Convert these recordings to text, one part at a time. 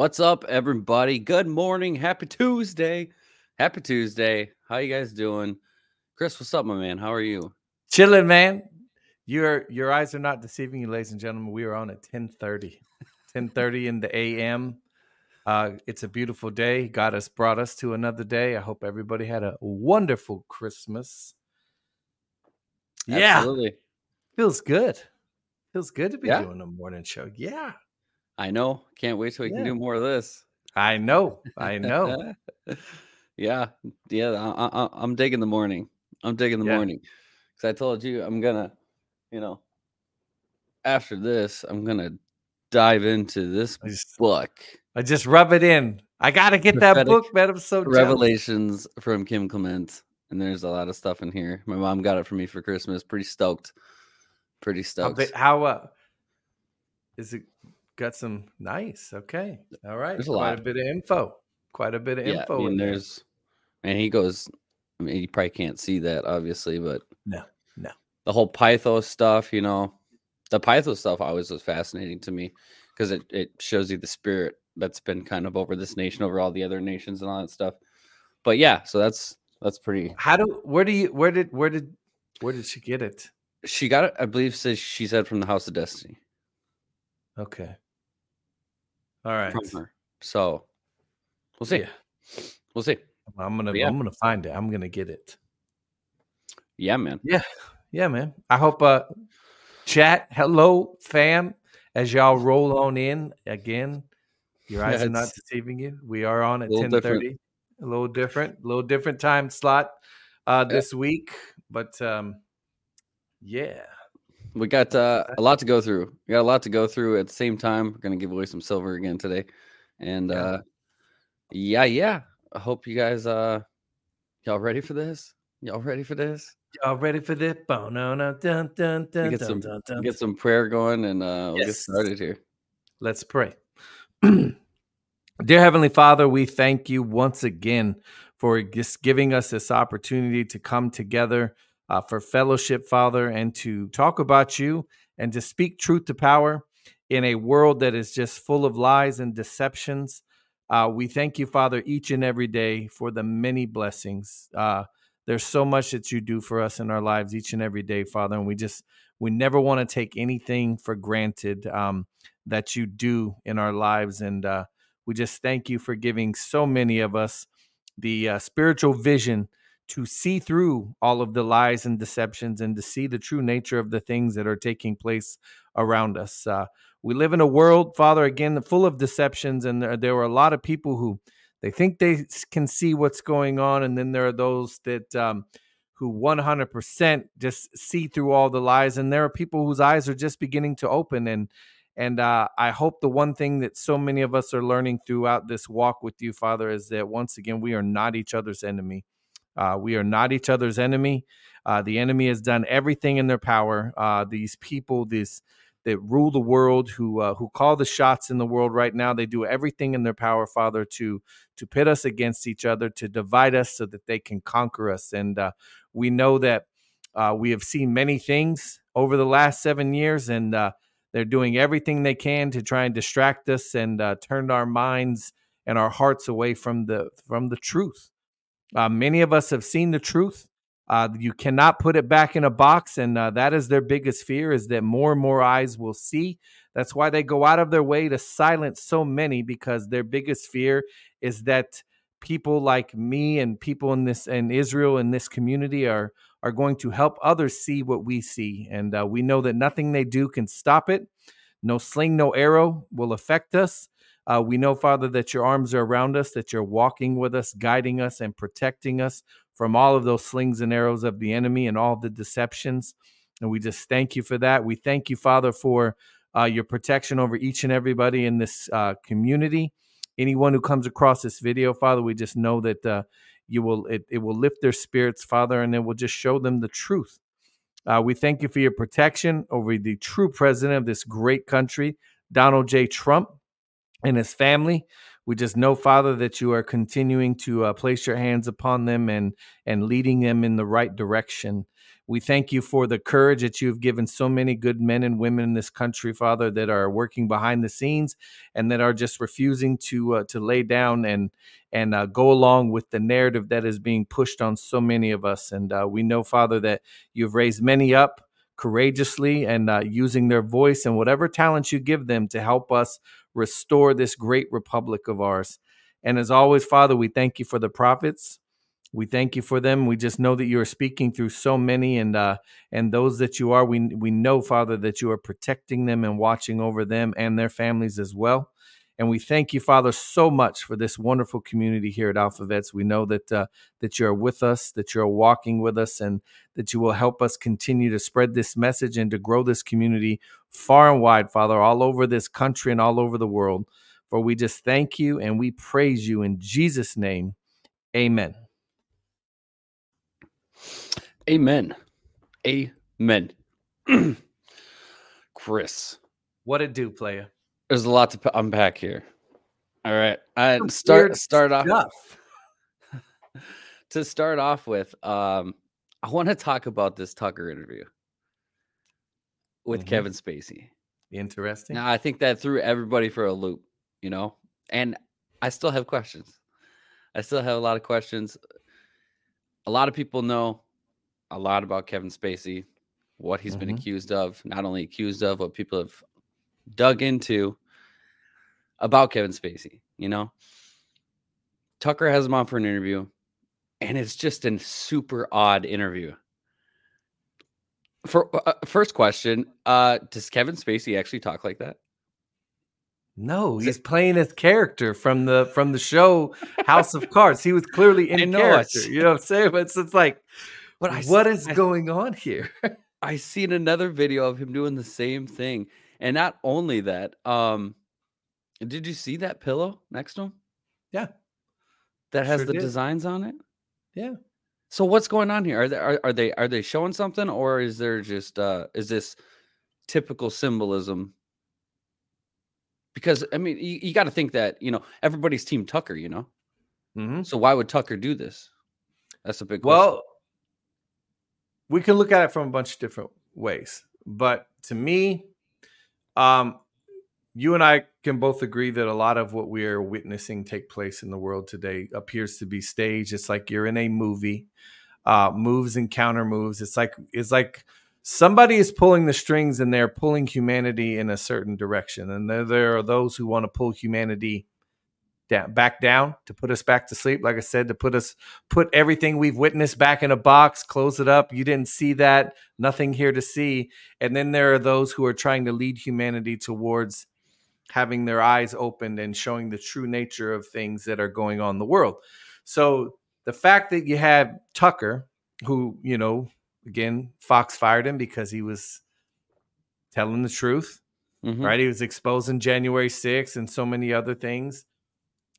What's up, everybody? Good morning. Happy Tuesday. Happy Tuesday. How you guys doing? Chris, what's up, my man? How are you? Chilling, man. Your your eyes are not deceiving you, ladies and gentlemen. We are on at 1030. 1030 in the AM. Uh, it's a beautiful day. God has brought us to another day. I hope everybody had a wonderful Christmas. Yeah. Absolutely. Feels good. Feels good to be Yeah. doing a morning show. Yeah. I know. Can't wait till we can do more of this. I know. I know. yeah. Yeah. I, I'm digging the morning. I'm digging the Yeah. morning. Because I told you I'm going to, you know, after this, I'm going to dive into this I just, book. I just rub it in. I gotta get that book, man. I'm so jealous. Revelations from Kim Clement. And there's a lot of stuff in here. My mom got it for me for Christmas. Pretty stoked. Pretty stoked. big- how uh, is it? Got some nice. Okay. All right. There's a Quite lot. a bit of info. Quite a bit of yeah, info. I mean, in there. there's, and he goes, I mean, you probably can't see that, obviously, but No, no. the whole Pythos stuff, you know, the Pythos stuff always was fascinating to me because it, it shows you the spirit that's been kind of over this nation, over all the other nations and all that stuff. But yeah, so that's, that's pretty, How do? Where do you? Where did? Where did? Where did she get it? she got it, I believe, says she said from the House of Destiny Okay. All right. So we'll see. Yeah. We'll see. I'm gonna. Yeah. I'm gonna find it. I'm gonna get it. Yeah, man. Yeah, Yeah, man. I hope. Uh, chat. Hello, fam. As y'all roll on in again, your eyes Yeah, are not deceiving you. We are on at a ten thirty. A little different. A little different time slot uh, this week, but um, yeah. We got uh, a lot to go through. We got a lot to go through at the same time. We're gonna give away some silver again today, and Yeah. uh, yeah, yeah. I hope you guys uh, y'all ready for this? Y'all ready for this? Y'all ready for this? Bow, no, no, dun, dun, We dun, get dun, some dun, dun. get some prayer going, and uh, we'll get started here. Let's pray. Dear Heavenly Father, we thank you once again for just giving us this opportunity to come together uh, for fellowship, Father, and to talk about you and to speak truth to power in a world that is just full of lies and deceptions. Uh, we thank you, Father, each and every day for the many blessings. Uh, there's so much that you do for us in our lives each and every day, Father, and we just we never want to take anything for granted um, that you do in our lives, and uh, we just thank you for giving so many of us the uh, spiritual vision to see through all of the lies and deceptions and to see the true nature of the things that are taking place around us. Uh, we live in a world, Father, again, full of deceptions, and there, there are a lot of people who they think they can see what's going on, and then there are those that um, who 100% just see through all the lies, and there are people whose eyes are just beginning to open. And and uh, I hope the one thing that so many of us are learning throughout this walk with you, Father, is that once again we are not each other's enemy. Uh, we are not each other's enemy. Uh, the enemy has done everything in their power. Uh, these people, these that rule the world, who uh, who call the shots in the world right now, they do everything in their power, Father, to to pit us against each other, to divide us, so that they can conquer us. And uh, we know that uh, we have seen many things over the last seven years, and uh, they're doing everything they can to try and distract us and turn our minds and our hearts away from the from the truth. Uh, many of us have seen the truth. Uh, you cannot put it back in a box, and uh, that is their biggest fear: is that more and more eyes will see. That's why they go out of their way to silence so many, because their biggest fear is that people like me and people in this in Israel in this community are are going to help others see what we see, and uh, we know that nothing they do can stop it. No sling, no arrow will affect us. Uh, we know, Father, that your arms are around us, that you're walking with us, guiding us, and protecting us from all of those slings and arrows of the enemy and all the deceptions. And we just thank you for that. We thank you, Father, for uh, your protection over each and everybody in this uh, community. Anyone who comes across this video, Father, we just know that uh, you will it, it will lift their spirits, Father, and it will just show them the truth. Uh, we thank you for your protection over the true president of this great country, Donald J. Trump, and his family. We just know, Father, that you are continuing to uh, place your hands upon them and and leading them in the right direction. We thank you for the courage that you've given so many good men and women in this country, Father, that are working behind the scenes and that are just refusing to uh, to lay down and and uh, go along with the narrative that is being pushed on so many of us. And uh, we know, Father, that you've raised many up courageously and uh, using their voice and whatever talents you give them to help us restore this great republic of ours. And as always, Father, we thank you for the prophets we thank you for them. We just know that you are speaking through so many, and uh, and those that you are, we we know, Father, that you are protecting them and watching over them and their families as well. And we thank you, Father, so much for this wonderful community here at Alphavets. We know that uh, that you are with us, that you are walking with us, and that you will help us continue to spread this message and to grow this community far and wide, Father, all over this country and all over the world. For we just thank you and we praise you in Jesus' name. Amen. Amen. Amen. Chris. What it do, player? There's a lot to unpack here. All right. I start start off to start off with, um, I want to talk about this Tucker interview with mm-hmm. Kevin Spacey. Interesting. Now, I think that threw everybody for a loop, you know, and I still have questions. I still have a lot of questions. A lot of people know a lot about Kevin Spacey, what he's mm-hmm. been accused of, not only accused of, what people have dug into about Kevin Spacey. You know, Tucker has him on for an interview, and it's just a super odd interview. For uh, uh, first question, uh, does Kevin Spacey actually talk like that? No, he's playing his character from the from the show House of Cards. He was clearly in character. You know what I'm saying? But it's, it's like but I, what is I, going on here? I seen another video of him doing the same thing, and not only that. Um, did you see that pillow next to him? Yeah, that has sure the did. designs on it. Yeah. So what's going on here? Are they are, are they are they showing something, or is there just uh is this typical symbolism? Because I mean, you, you got to think that you know everybody's Team Tucker, you know. Mm-hmm. So why would Tucker do this? That's a big. Well, we can look at it from a bunch of different ways. But to me, um, you and I can both agree that a lot of what we are witnessing take place in the world today appears to be staged. It's like you're in a movie, uh, moves and counter moves. It's like it's like somebody is pulling the strings and they're pulling humanity in a certain direction, and there, there are those who want to pull humanity down, back down to put us back to sleep. Like I said, to put us put everything we've witnessed back in a box, close it up. You didn't see that, nothing here to see. And then there are those who are trying to lead humanity towards having their eyes opened and showing the true nature of things that are going on in the world. So the fact that you had Tucker, who, you know, again, Fox fired him because he was telling the truth. Mm-hmm. Right. He was exposing January 6th and so many other things.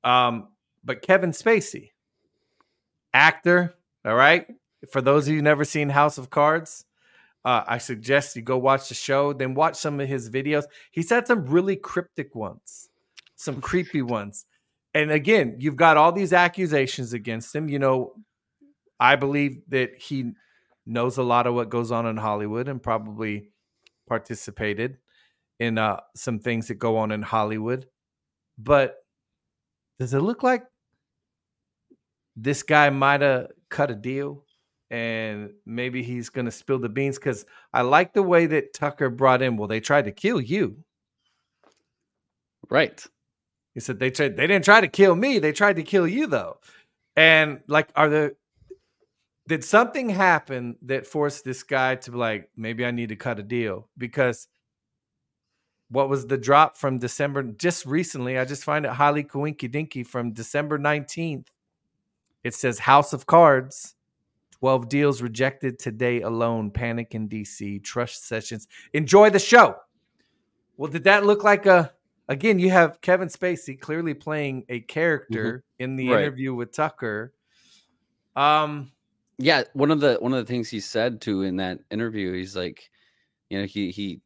Um, but Kevin Spacey, actor, all right. For those of you never seen House of Cards, uh, I suggest you go watch the show, then watch some of his videos. He's had some really cryptic ones, some creepy ones. And again, you've got all these accusations against him. You know, I believe that he knows a lot of what goes on in Hollywood and probably participated in uh, some things that go on in Hollywood. But does it look like this guy might have cut a deal and maybe he's going to spill the beans? Because I like the way that Tucker brought in, well, they tried to kill you. Right. He said they tried, they didn't try to kill me. They tried to kill you though. And like, are there, did something happen that forced this guy to be like, maybe I need to cut a deal? Because what was the drop from December just recently? I just find it highly coinky dinky from December 19th. It says House of Cards, 12 deals rejected today alone. Panic in DC, trust sessions. Enjoy the show. Well, did that look like a again, you have Kevin Spacey clearly playing a character mm-hmm. in the right. interview with Tucker. Um yeah, one of the one of the things he said to in that interview, he's like, you know, he he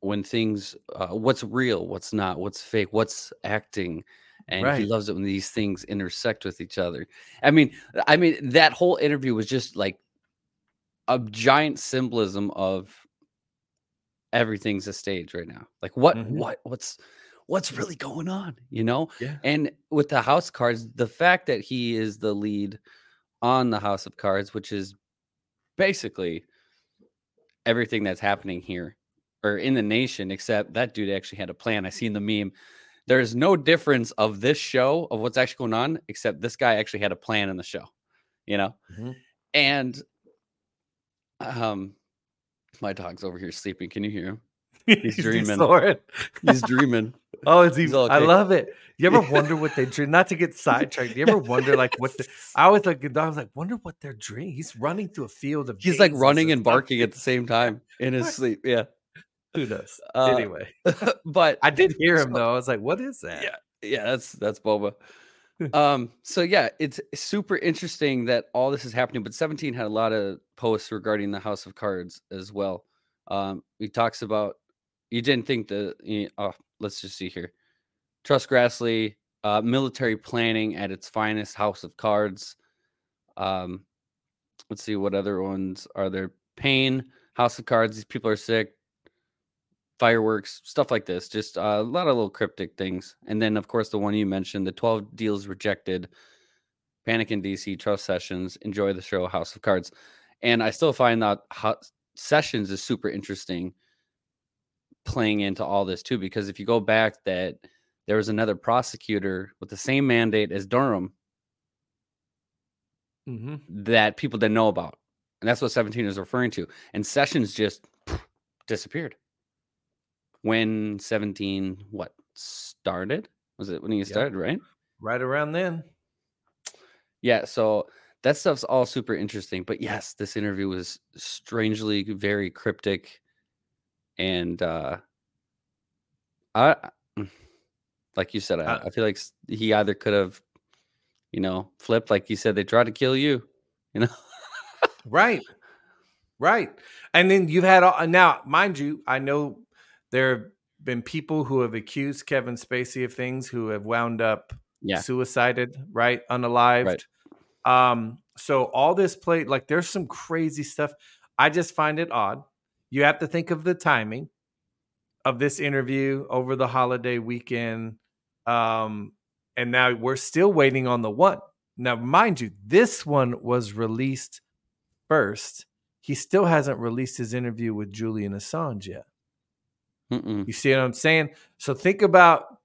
when things uh, what's real what's not what's fake what's acting and right. he loves it when these things intersect with each other i mean i mean that whole interview was just like a giant symbolism of everything's a stage right now. Like what Mhm. what what's what's really going on, you know? Yeah. And with the house cards, the fact that he is the lead on the House of Cards, which is basically everything that's happening here or in the nation, except that dude actually had a plan. I seen the meme. There's no difference of this show of what's actually going on, except this guy actually had a plan in the show, you know? Mhm. And um my dog's over here sleeping. Can you hear him? He's dreaming. He's dreaming. Oh, is he? He's all I love it. You ever wonder what they dream? Not to get sidetracked. You ever wonder like what the? I always like. I was like, wonder what they're dreaming. He's running through a field of. He's like running and barking at the same time in his sleep. Yeah. Who knows? Uh, anyway, but I did hear him though. I was like, what is that? Yeah. yeah, that's that's Boba. um, so yeah, it's super interesting that all this is happening. But 17 had a lot of posts regarding the House of Cards as well. Um, he talks about you didn't think the oh, let's just see here. Trust Grassley, uh, military planning at its finest, House of Cards. Um, let's see what other ones are there. Pain, House of Cards. These people are sick. Fireworks, stuff like this. Just uh, a lot of little cryptic things. And then, of course, the one you mentioned, the 12 deals rejected. Panic in DC, Trust Sessions, enjoy the show, House of Cards. And I still find that Sessions is super interesting playing into all this too, because if you go back, that there was another prosecutor with the same mandate as Durham hmm that people didn't know about. And that's what 17 is referring to. And Sessions just disappeared. When 17 what started? Was it when he Yep. started, right? Right around then. Yeah, so that stuff's all super interesting. But yes, this interview was strangely very cryptic and uh I like you said, I, Uh, I feel like he either could have, you know, flipped like you said they tried to kill you, you know. Right. Right. And then you've had all now, mind you, I know there have been people who have accused Kevin Spacey of things who have wound up Yeah. suicided, right? Unalived. Um, so all this play like there's some crazy stuff. I just find it odd. You have to think of the timing of this interview over the holiday weekend. Um, and now we're still waiting on the one. Now, mind you, this one was released first. He still hasn't released his interview with Julian Assange yet. Mm-mm. You see what I'm saying? So think about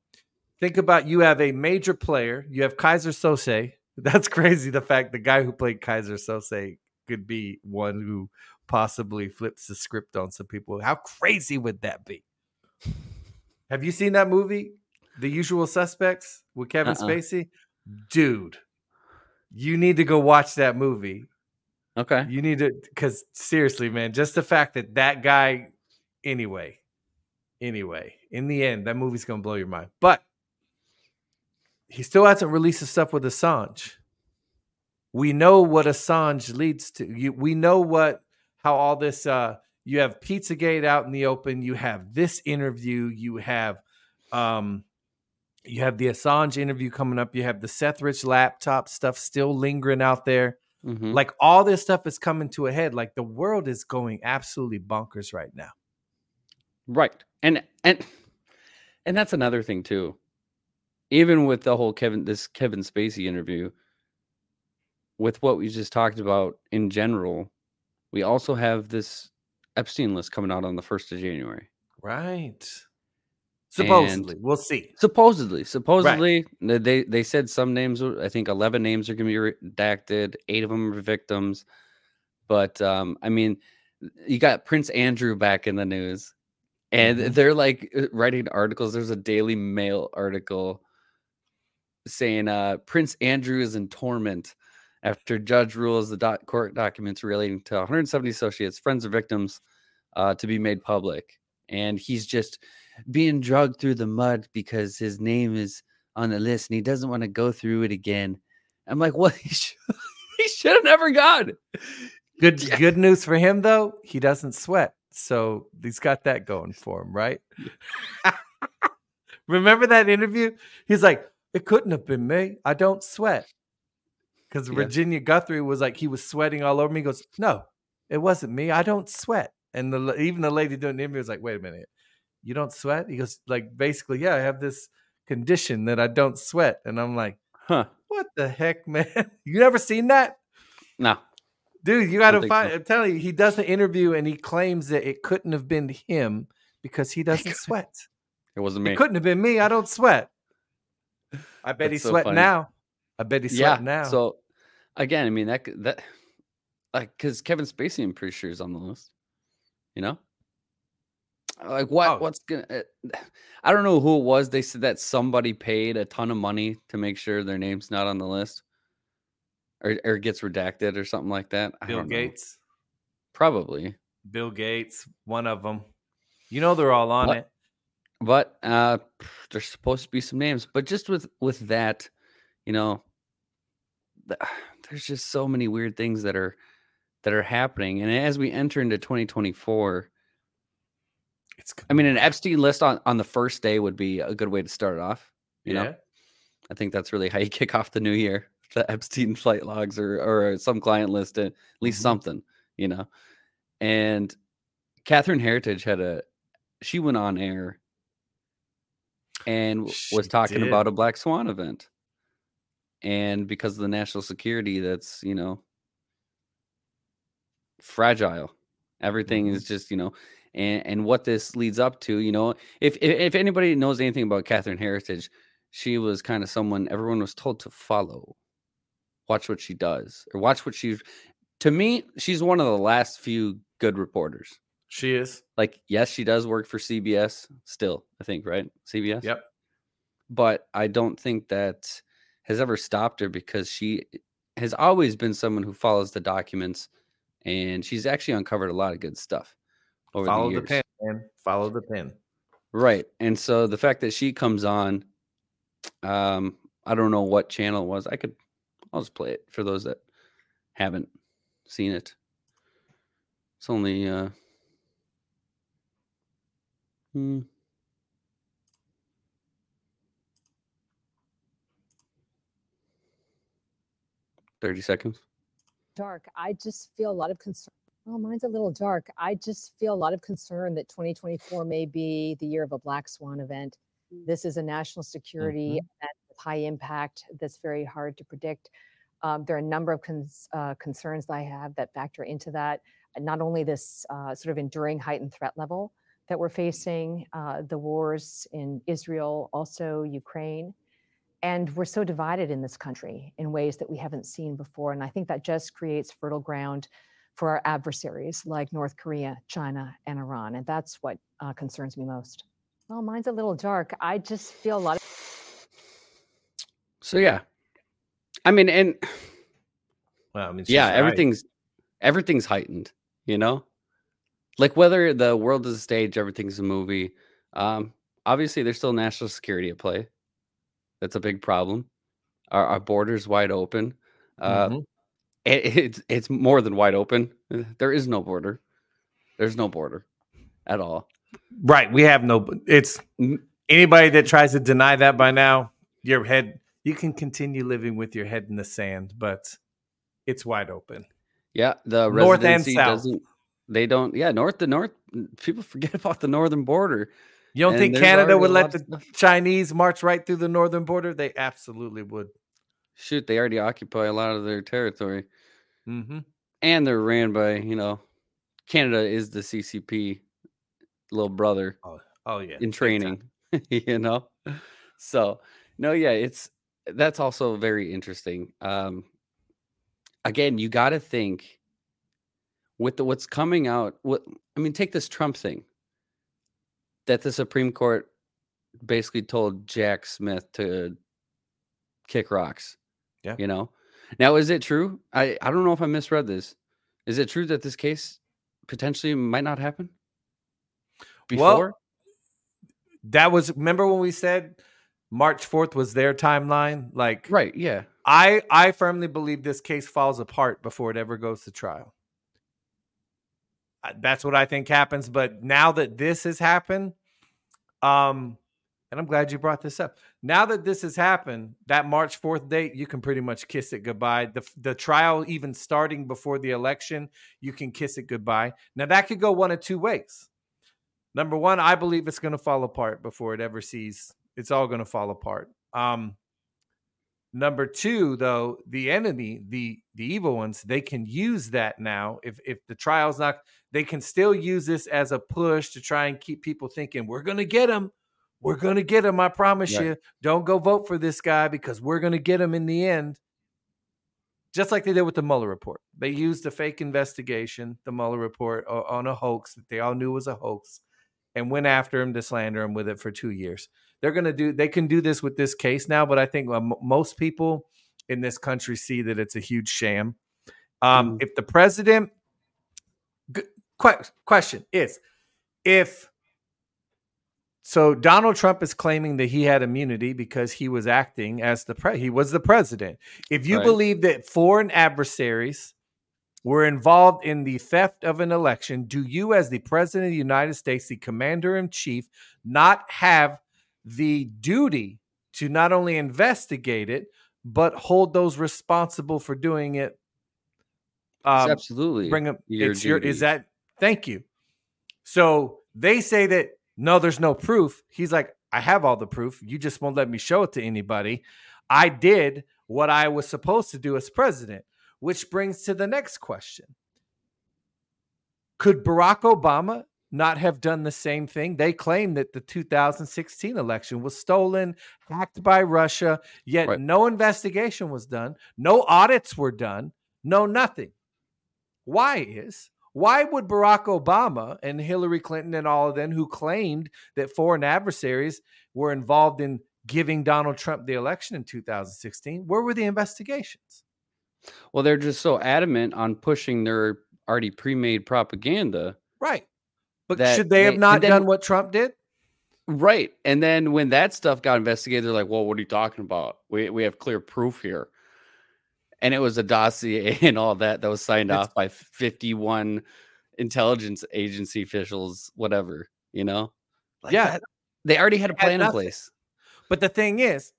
think about you have a major player. You have Keyser Söze. That's crazy. The fact the guy who played Keyser Söze could be one who possibly flips the script on some people. How crazy would that be? Have you seen that movie, The Usual Suspects, with Kevin Uh-uh. Spacey? Dude, you need to go watch that movie. Okay. You need to, because seriously, man, just the fact that that guy, anyway, anyway, in the end, that movie's gonna blow your mind. But he still hasn't released the stuff with Assange. We know what Assange leads to. You, we know what how all this. uh You have PizzaGate out in the open. You have this interview. You have, um, you have the Assange interview coming up. You have the Seth Rich laptop stuff still lingering out there Mhm. like all this stuff is coming to a head like the world is going absolutely bonkers right now Right. And and and that's another thing too. Even with the whole Kevin this Kevin Spacey interview with what we just talked about in general, we also have this Epstein list coming out on the 1st of January. right supposedly we'll see Supposedly, supposedly th- they they said some names I think 11 names are going to be redacted, 8 of them are victims. But um I mean, you got Prince Andrew back in the news. And Mhm. they're like uh, writing articles. There's a Daily Mail article saying uh Prince Andrew is in torment after judge rules the doc- court documents relating to 170 associates, friends, or victims uh, to be made public. And he's just being dragged through the mud because his name is on the list and he doesn't want to go through it again. I'm like, what? He should, he should have never gone. good Yeah. good news for him though he doesn't sweat so he's got that going for him right remember that interview he's like it couldn't have been me i don't sweat because Yeah. virginia giuffre was like he was sweating all over me he goes no it wasn't me. I don't sweat. And the even the lady doing the interview was like, wait a minute, you don't sweat? He goes, like, basically, yeah, I have this condition that I don't sweat. And I'm like, Huh. what the heck, man? You never seen that? No. Dude, you got to find. so. I'm telling you, he does an interview and he claims that it couldn't have been him because he doesn't sweat. It wasn't me. It couldn't have been me. I don't sweat. I bet That's he's so sweating funny. now. I bet he's yeah. sweating now. So again, I mean that that like because Kevin Spacey, I'm pretty sure is on the list. You know, like what? Oh. What's gonna? Uh, I don't know who it was. They said that somebody paid a ton of money to make sure their name's not on the list, or or gets redacted or something like that. I Bill don't know. Gates, probably. Bill Gates, one of them. You know they're all on What? it. but uh there's supposed to be some names but just with with that you know th- there's just so many weird things that are that are happening and as we enter into 2024 It's i mean an epstein list on on the first day would be a good way to start it off you know yeah. i think that's really how you kick off the new year the epstein flight logs or or some client list at least Mhm. something you know and catherine herridge had a she went on air and w- was talking did. about a black swan event and because of the national security that's you know fragile everything Mhm. is just you know and and what this leads up to you know if if, if anybody knows anything about catherine herridge she was kind of someone everyone was told to follow watch what she does or watch what she to me she's one of the last few good reporters She is. like yes she does work for cbs still i think right cbs Yep. but i don't think that has ever stopped her because she has always been someone who follows the documents and she's actually uncovered a lot of good stuff over Follow the the, years pin, man. Follow the pen. right and so the fact that she comes on um i don't know what channel it was i could i'll just play it for those that haven't seen it it's only uh hmm. Thirty seconds. dark. I just feel a lot of concern. Oh, mine's a little dark. I just feel a lot of concern that 2024 may be the year of a black swan event. This is a national security event with high impact that's very hard to predict. Um, there are a number of cons- uh, concerns that I have that factor into that. Not only this uh, sort of enduring heightened threat level that we're facing, uh, the wars in Israel, also Ukraine, and we're so divided in this country in ways that we haven't seen before. And I think that just creates fertile ground for our adversaries like North Korea, China, and Iran. And that's what uh, concerns me most. Well, mine's a little dark. I just feel a lot of So yeah, I mean, and Well, I mean, yeah, she's right. everything's everything's heightened. You know, like whether the world is a stage, everything's a movie. Um, obviously, there's still national security at play. That's a big problem. Our, our borders wide open. Uh, Mhm. it, it's it's more than wide open. There is no border. There's no border at all. Right. We have no. It's anybody that tries to deny that by now, your head. You can continue living with your head in the sand, but it's wide open. Yeah, the North and south. doesn't. They don't. Yeah, north to north. People forget about the northern border. You don't And think Canada would let the. Chinese march right through the northern border? They absolutely would. Shoot, they already occupy a lot of their territory, Mm-hmm. and they're ran by you know, Canada is the CCP little brother Oh yeah. in training. you know, so no, yeah, it's that's also very interesting. Um, again, you got to think with the, what's coming out. What I mean, take this Trump thing that the Supreme Court basically told Jack Smith to kick rocks. Yeah. You know. Now, is it true? I I don't know if I misread this. Is it true that this case potentially might not happen? Well, Before? That was remember when we said March 4th was their timeline? Like right. Yeah. I I firmly believe this case falls apart before it ever goes to trial. That's what I think happens. But now that this has happened, um, and I'm glad you brought this up. Now that this has happened, that March 4th date, you can pretty much kiss it goodbye. The, the trial even starting before the election, you can kiss it goodbye. Now, that could go one of two ways. Number one, I believe it's going to fall apart before it ever sees, it's all going to fall apart. Um, number two, though, the enemy, the the evil ones, they can use that now. If if the trial's not, they can still use this as a push to try and keep people thinking we're going to get him we're going to get him. I promise right. you. Don't go vote for this guy because we're going to get him in the end. Just like they did with the Mueller report. They used a fake investigation, the Mueller report, on a hoax that they all knew was a hoax and went after him to slander him with it for two years. They're going to do, they can do this with this case now, but I think uh, most people in this country see that it's a huge sham. Um, mm. If the president, question is, if so Donald Trump is claiming that he had immunity because he was acting as the pre- he was the president. If you right. believe that foreign adversaries were involved in the theft of an election, do you as the president of the United States, the commander in chief, not have the duty to not only investigate it but hold those responsible for doing it? Um, absolutely. Bring them. Your it's duty. your. Is that? Thank you. So they say that no, there's no proof. He's like, I have all the proof. You just won't let me show it to anybody. I did what I was supposed to do as president, which brings to the next question. Could Barack Obama not have done the same thing? They claim that the 2016 election was stolen, hacked by Russia, yet right. no investigation was done, no audits were done, no nothing. Why is why would Barack Obama and Hillary Clinton and all of them who claimed that foreign adversaries were involved in giving Donald Trump the election in 2016, where were the investigations? Well, they're just so adamant on pushing their already pre-made propaganda. Right. But should they have not then, done what Trump did? Right. And then when that stuff got investigated, they're like, well, what are you talking about? We, we have clear proof here and it was a dossier and all that that was signed off by 51 intelligence agency officials whatever you know like yeah that, they already had a plan in place but the thing is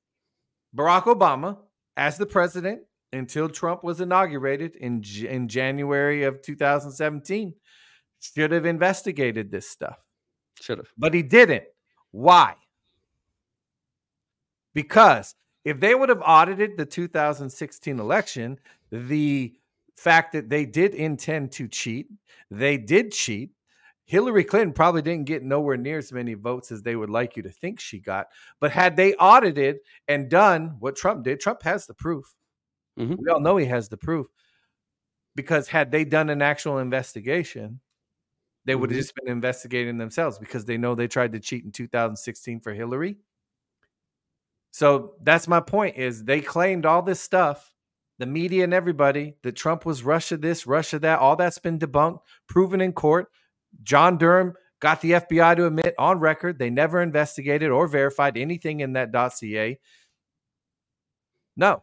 barack obama as the president until trump was inaugurated in in january of 2017 should have investigated this stuff should have but he didn't why because if they would have audited the 2016 election, the fact that they did intend to cheat, they did cheat. Hillary Clinton probably didn't get nowhere near as many votes as they would like you to think she got. But had they audited and done what Trump did, Trump has the proof. Mm-hmm. We all know he has the proof. Because had they done an actual investigation, they would have mm-hmm. just been investigating themselves because they know they tried to cheat in 2016 for Hillary. So that's my point is they claimed all this stuff, the media and everybody, that Trump was Russia this, Russia that, all that's been debunked, proven in court. John Durham got the FBI to admit on record they never investigated or verified anything in that dossier. No.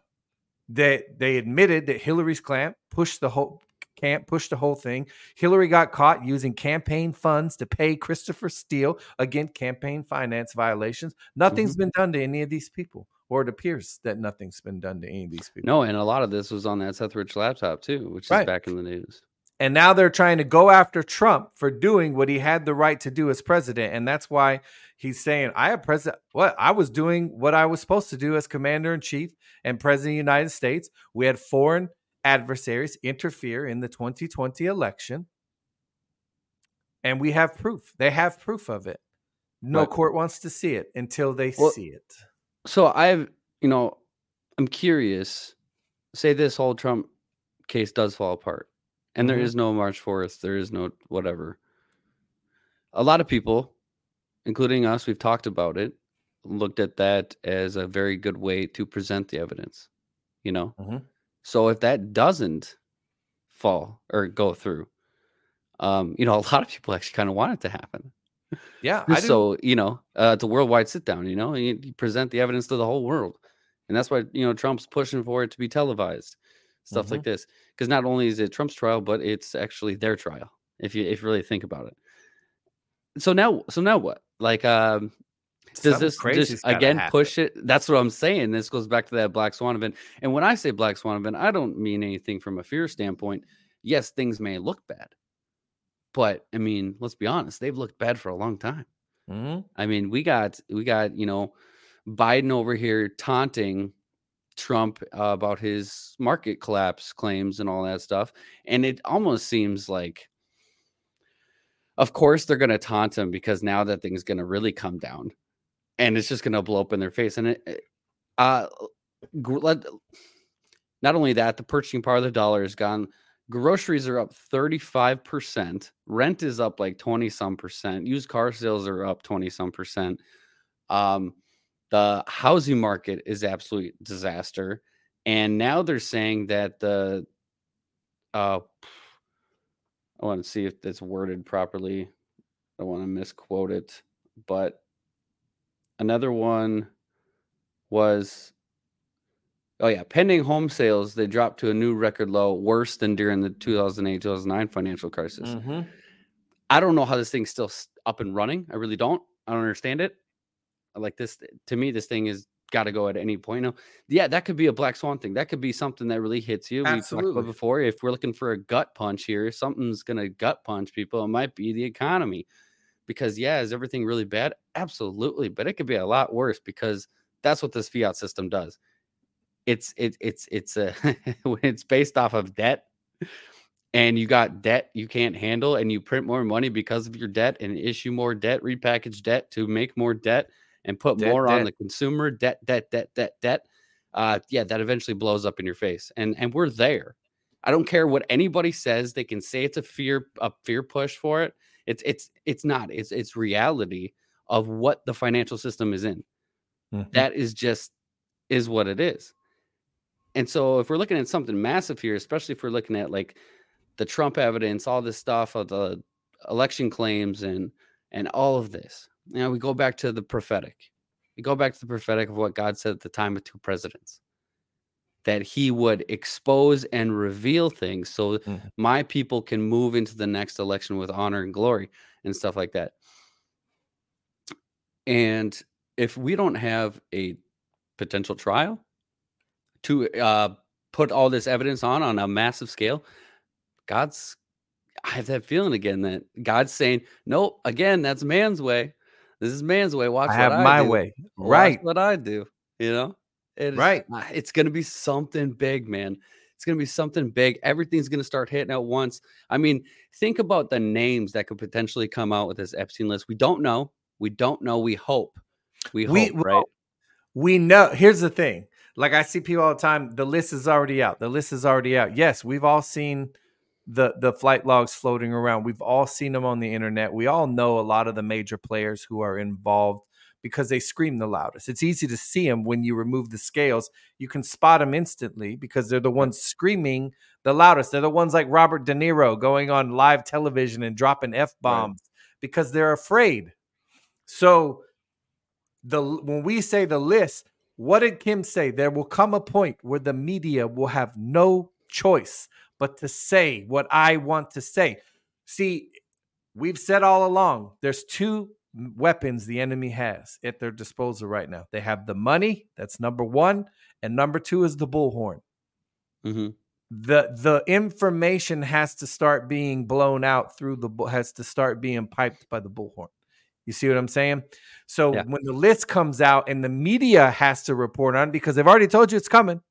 They they admitted that Hillary's clamp pushed the whole can't push the whole thing. Hillary got caught using campaign funds to pay Christopher Steele against campaign finance violations. Nothing's mm-hmm. been done to any of these people, or it appears that nothing's been done to any of these people. No, and a lot of this was on that Seth Rich laptop too, which is back in the news. And now they're trying to go after Trump for doing what he had the right to do as president. And that's why he's saying, I have president what I was doing what I was supposed to do as commander in chief and president of the United States. We had foreign adversaries interfere in the 2020 election. And we have proof. They have proof of it. No court wants to see it until they well, see it. So I've, you know, I'm curious. Say this whole Trump case does fall apart and mm-hmm. there is no March 4th, there is no whatever. A lot of people, including us, we've talked about it, looked at that as a very good way to present the evidence, you know? Mm-hmm. So if that doesn't fall or go through, um, you know, a lot of people actually kind of want it to happen. Yeah. so, you know, uh, it's a worldwide sit down, you know, you, you, present the evidence to the whole world. And that's why, you know, Trump's pushing for it to be televised, stuff mm-hmm. like this. Because not only is it Trump's trial, but it's actually their trial, if you if you really think about it. So now, so now what? Like, um, does this just again happen. push it? That's what I'm saying. This goes back to that black swan event. And when I say black swan event, I don't mean anything from a fear standpoint. Yes, things may look bad, but I mean, let's be honest, they've looked bad for a long time. Mm-hmm. I mean, we got we got you know Biden over here taunting Trump uh, about his market collapse claims and all that stuff, and it almost seems like of course they're going to taunt him because now that thing's going to really come down and it's just going to blow up in their face and it uh not only that the purchasing power of the dollar is gone groceries are up 35% rent is up like 20 some percent used car sales are up 20 some percent um the housing market is absolute disaster and now they're saying that the uh I want to see if it's worded properly. I want to misquote it. But another one was oh yeah, pending home sales, they dropped to a new record low, worse than during the 2008 2009 financial crisis. Mm-hmm. I don't know how this thing's still up and running. I really don't. I don't understand it. Like this to me, this thing is got to go at any point. Now, yeah, that could be a black swan thing. That could be something that really hits you. Absolutely. We talked about before. If we're looking for a gut punch here, something's going to gut punch people. It might be the economy, because yeah, is everything really bad? Absolutely, but it could be a lot worse because that's what this fiat system does. It's it, it's it's a it's based off of debt and you got debt you can't handle and you print more money because of your debt and issue more debt repackage debt to make more debt and put debt, more debt. on the consumer debt, debt, debt, debt, debt, uh, yeah, that eventually blows up in your face. And and we're there. I don't care what anybody says. They can say it's a fear a fear push for it. It's it's it's not. It's it's reality of what the financial system is in. Mm-hmm. That is just is what it is. And so if we're looking at something massive here, especially if we're looking at like the Trump evidence, all this stuff of the election claims and and all of this, you know, we go back to the prophetic. We go back to the prophetic of what God said at the time of two presidents that he would expose and reveal things so mm-hmm. my people can move into the next election with honor and glory and stuff like that. And if we don't have a potential trial to uh, put all this evidence on on a massive scale, God's I have that feeling again that God's saying, "Nope, again, that's man's way. This is man's way. Watch I have I my do. way. Watch right. what I do. You know? It's, right. It's gonna be something big, man. It's gonna be something big. Everything's gonna start hitting at once. I mean, think about the names that could potentially come out with this Epstein list. We don't know. We don't know. We hope. We hope, we, right? We know. Here's the thing. Like I see people all the time. The list is already out. The list is already out. Yes, we've all seen the the flight logs floating around. We've all seen them on the internet. We all know a lot of the major players who are involved because they scream the loudest. It's easy to see them when you remove the scales. You can spot them instantly because they're the ones screaming the loudest. They're the ones like Robert De Niro going on live television and dropping f bombs right. because they're afraid. So the when we say the list, what did Kim say? There will come a point where the media will have no choice but to say what I want to say. See, we've said all along there's two weapons the enemy has at their disposal right now. They have the money, that's number one, and number two is the bullhorn. Mm-hmm. The the information has to start being blown out through the has to start being piped by the bullhorn. You see what I'm saying? So yeah. when the list comes out and the media has to report on because they've already told you it's coming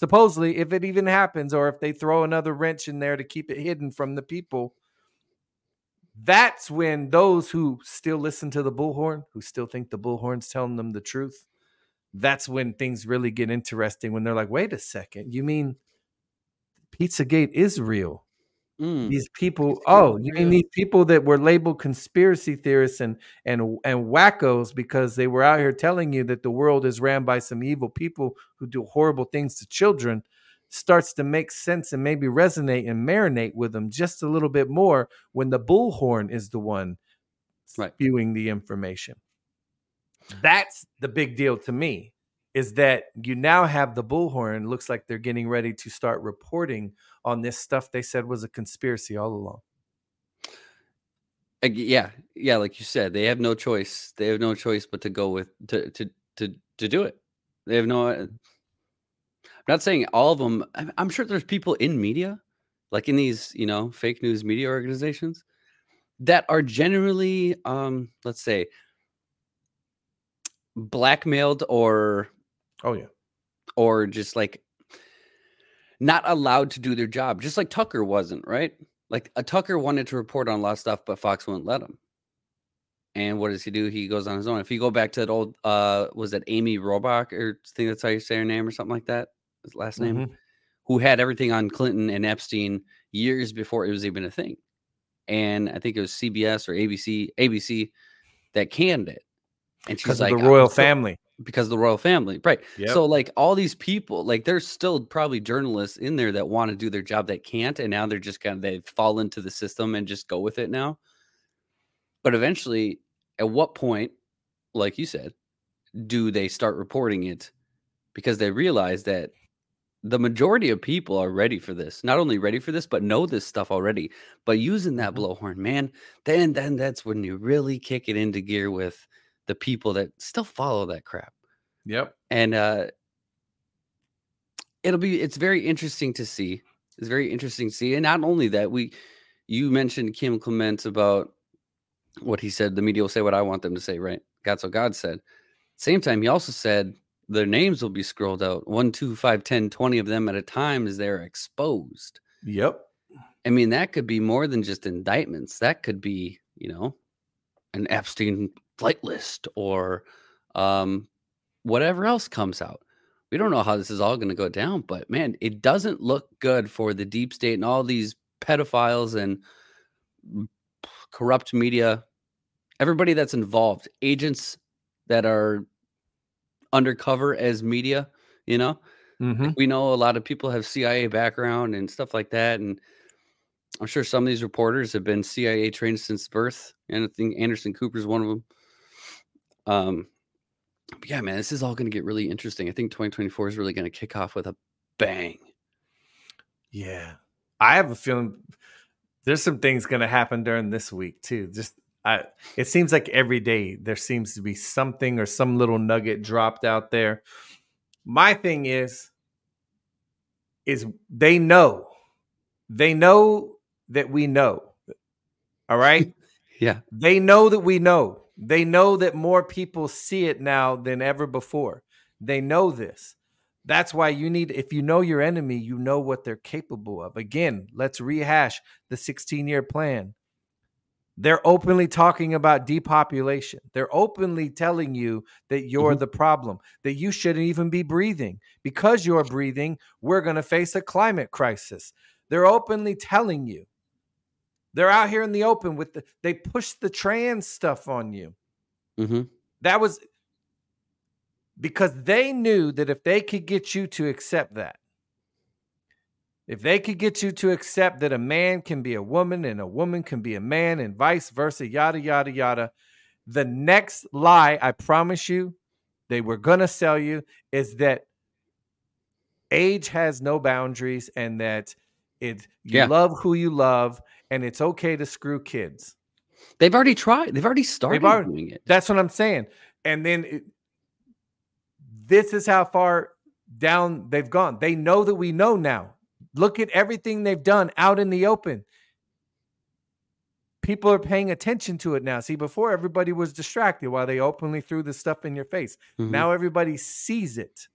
supposedly, if it even happens, or if they throw another wrench in there to keep it hidden from the people, that's when those who still listen to the bullhorn, who still think the bullhorn's telling them the truth, that's when things really get interesting. When they're like, wait a second, you mean Pizzagate is real? Mm. These people, oh, you mean these people that were labeled conspiracy theorists and and and wackos because they were out here telling you that the world is ran by some evil people who do horrible things to children starts to make sense and maybe resonate and marinate with them just a little bit more when the bullhorn is the one right. spewing the information. That's the big deal to me is that you now have the bullhorn looks like they're getting ready to start reporting on this stuff they said was a conspiracy all along yeah, yeah, like you said, they have no choice. They have no choice but to go with to to to to do it. They have no. Not saying all of them. I'm, I'm sure there's people in media, like in these you know fake news media organizations, that are generally, um, let's say, blackmailed or Oh yeah. or just like not allowed to do their job, just like Tucker wasn't, right? Like a Tucker wanted to report on a lot of stuff, but Fox wouldn't let him. And what does he do? He goes on his own. If you go back to that old, uh, was that Amy Robach or I think that's how you say her name or something like that, his last name, Mhm. who had everything on Clinton and Epstein years before it was even a thing. And I think it was CBS or ABC, ABC that canned it. And she's Because like, of the royal still- family. because of the royal family, right? Yep. So like all these people, like there's still probably journalists in there that want to do their job that can't, and now they're just kind of they fall into the system and just go with it now. But eventually, at what point, like you said, do they start reporting it? Because they realize that the majority of people are ready for this. Not only ready for this, but know this stuff already. But using that Mhm. blowhorn, man, then then that's when you really kick it into gear with the people that still follow that crap Yep. and uh it'll be it's very interesting to see it's very interesting to see and not only that we you mentioned kim clement about what he said the media will say what i want them to say right that's what god said same time he also said their names will be scrolled out. One two five ten twenty of them at a time as they're exposed. Yep. i mean that could be more than just indictments. That could be you know an epstein flight list or um whatever else comes out. We don't know how this is all going to go down but man it doesn't look good for the deep state and all these pedophiles and corrupt media. Everybody that's involved agents that are undercover as media you know hmm we know a lot of people have cia background and stuff like that and i'm sure some of these reporters have been cia trained since birth and i think anderson cooper's one of them um but yeah man this is all going to get really interesting i think 2024 is really going to kick off with a bang Yeah. I have a feeling there's some things going to happen during this week too. Just I it seems like every day there seems to be something or some little nugget dropped out there. My thing is is they know. They know that we know. All right? yeah They know that we know. They know that more people see it now than ever before. They know this. That's why you need, if you know your enemy, you know what they're capable of. Again, let's rehash the 16 year plan. They're openly talking about depopulation. They're openly telling you that you're Mhm. the problem, that you shouldn't even be breathing. Because you're breathing, we're going to face a climate crisis. They're openly telling you. They're out here in the open with the, they push the trans stuff on you. hmm That was because they knew that if they could get you to accept that, if they could get you to accept that a man can be a woman and a woman can be a man and vice versa, yada, yada, yada, the next lie, I promise you, they were going to sell you is that age has no boundaries and that it you Yeah. love who you love and it's okay to screw kids. they've already tried they've already started already- doing it That's what I'm saying. And then it, this is how far down they've gone. They know that we know now. Look at everything they've done out in the open. People are paying attention to it now. See, before everybody was distracted while they openly threw the stuff in your face. Mhm. Now everybody sees it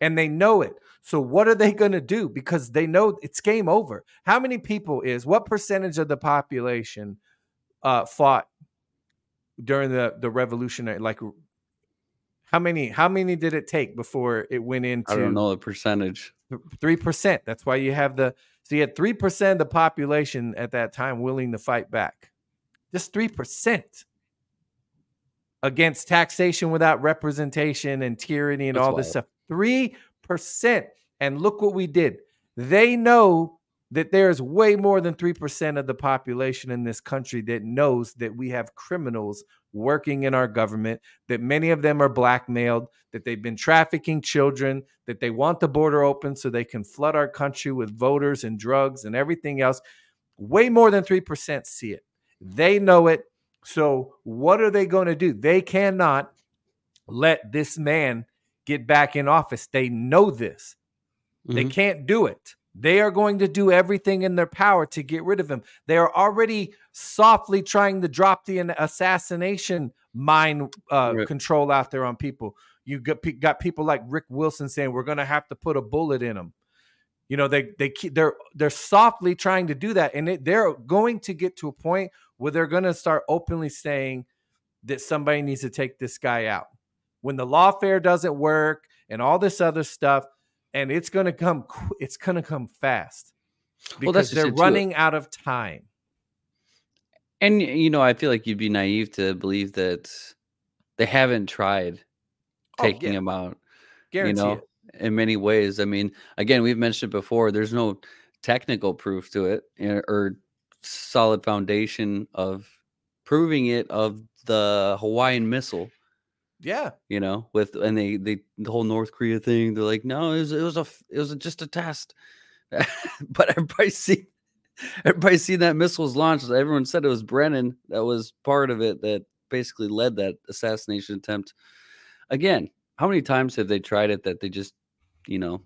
and they know it. So what are they going to do? Because they know it's game over. How many people is what percentage of the population uh, fought during the the revolutionary? Like, how many? How many did it take before it went into? i don't know the percentage Three percent. That's why you have the. So you had three percent of the population at that time willing to fight back. Just three percent against taxation without representation and tyranny and That's all this stuff. Three percent. And look what we did. They know that there's way more than 3% of the population in this country that knows that we have criminals working in our government, that many of them are blackmailed, that they've been trafficking children, that they want the border open so they can flood our country with voters and drugs and everything else. Way more than 3% see it. They know it. So what are they going to do? They cannot let this man get back in office. They know this. They Mhm. can't do it. They are going to do everything in their power to get rid of him. They are already softly trying to drop the assassination mind uh, Right. control out there on people. You got, got people like Rick Wilson saying we're going to have to put a bullet in him. You know they they keep they're they're softly trying to do that, and it, they're going to get to a point where they're going to start openly saying that somebody needs to take this guy out. When the lawfare doesn't work and all this other stuff, and it's going to come it's going to come fast because just they're it, too. running out of time. And you know, I feel like you'd be naive to believe that they haven't tried Oh, taking yeah. him out. Guarantee you know, it. in many ways. I mean, again, we've mentioned before. There's no technical proof to it, or solid foundation of proving it of the Hawaiian missile. Yeah, You know, with and they they the whole North Korea thing. They're like, no, it was it was a it was just a test. but everybody see everybody seen that missile was launched. Everyone said it was Brennan that was part of it that basically led that assassination attempt. Again, how many times have they tried it that they just, you know,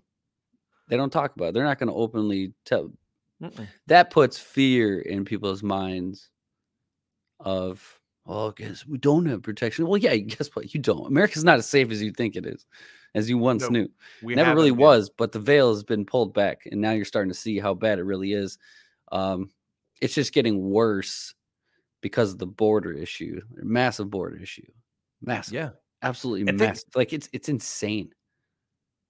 they don't talk about? It. They're not going to openly tell. Mm-mm. That puts fear in people's minds of, oh, guess we don't have protection. Well, yeah, guess what? You don't. America's not as safe as you think it is, as you once No, knew we never really been. was, but the veil has been pulled back, and now you're starting to see how bad it really is. Um, it's just getting worse because of the border issue, massive border issue, massive, Yeah, absolutely I massive. Like it's it's insane.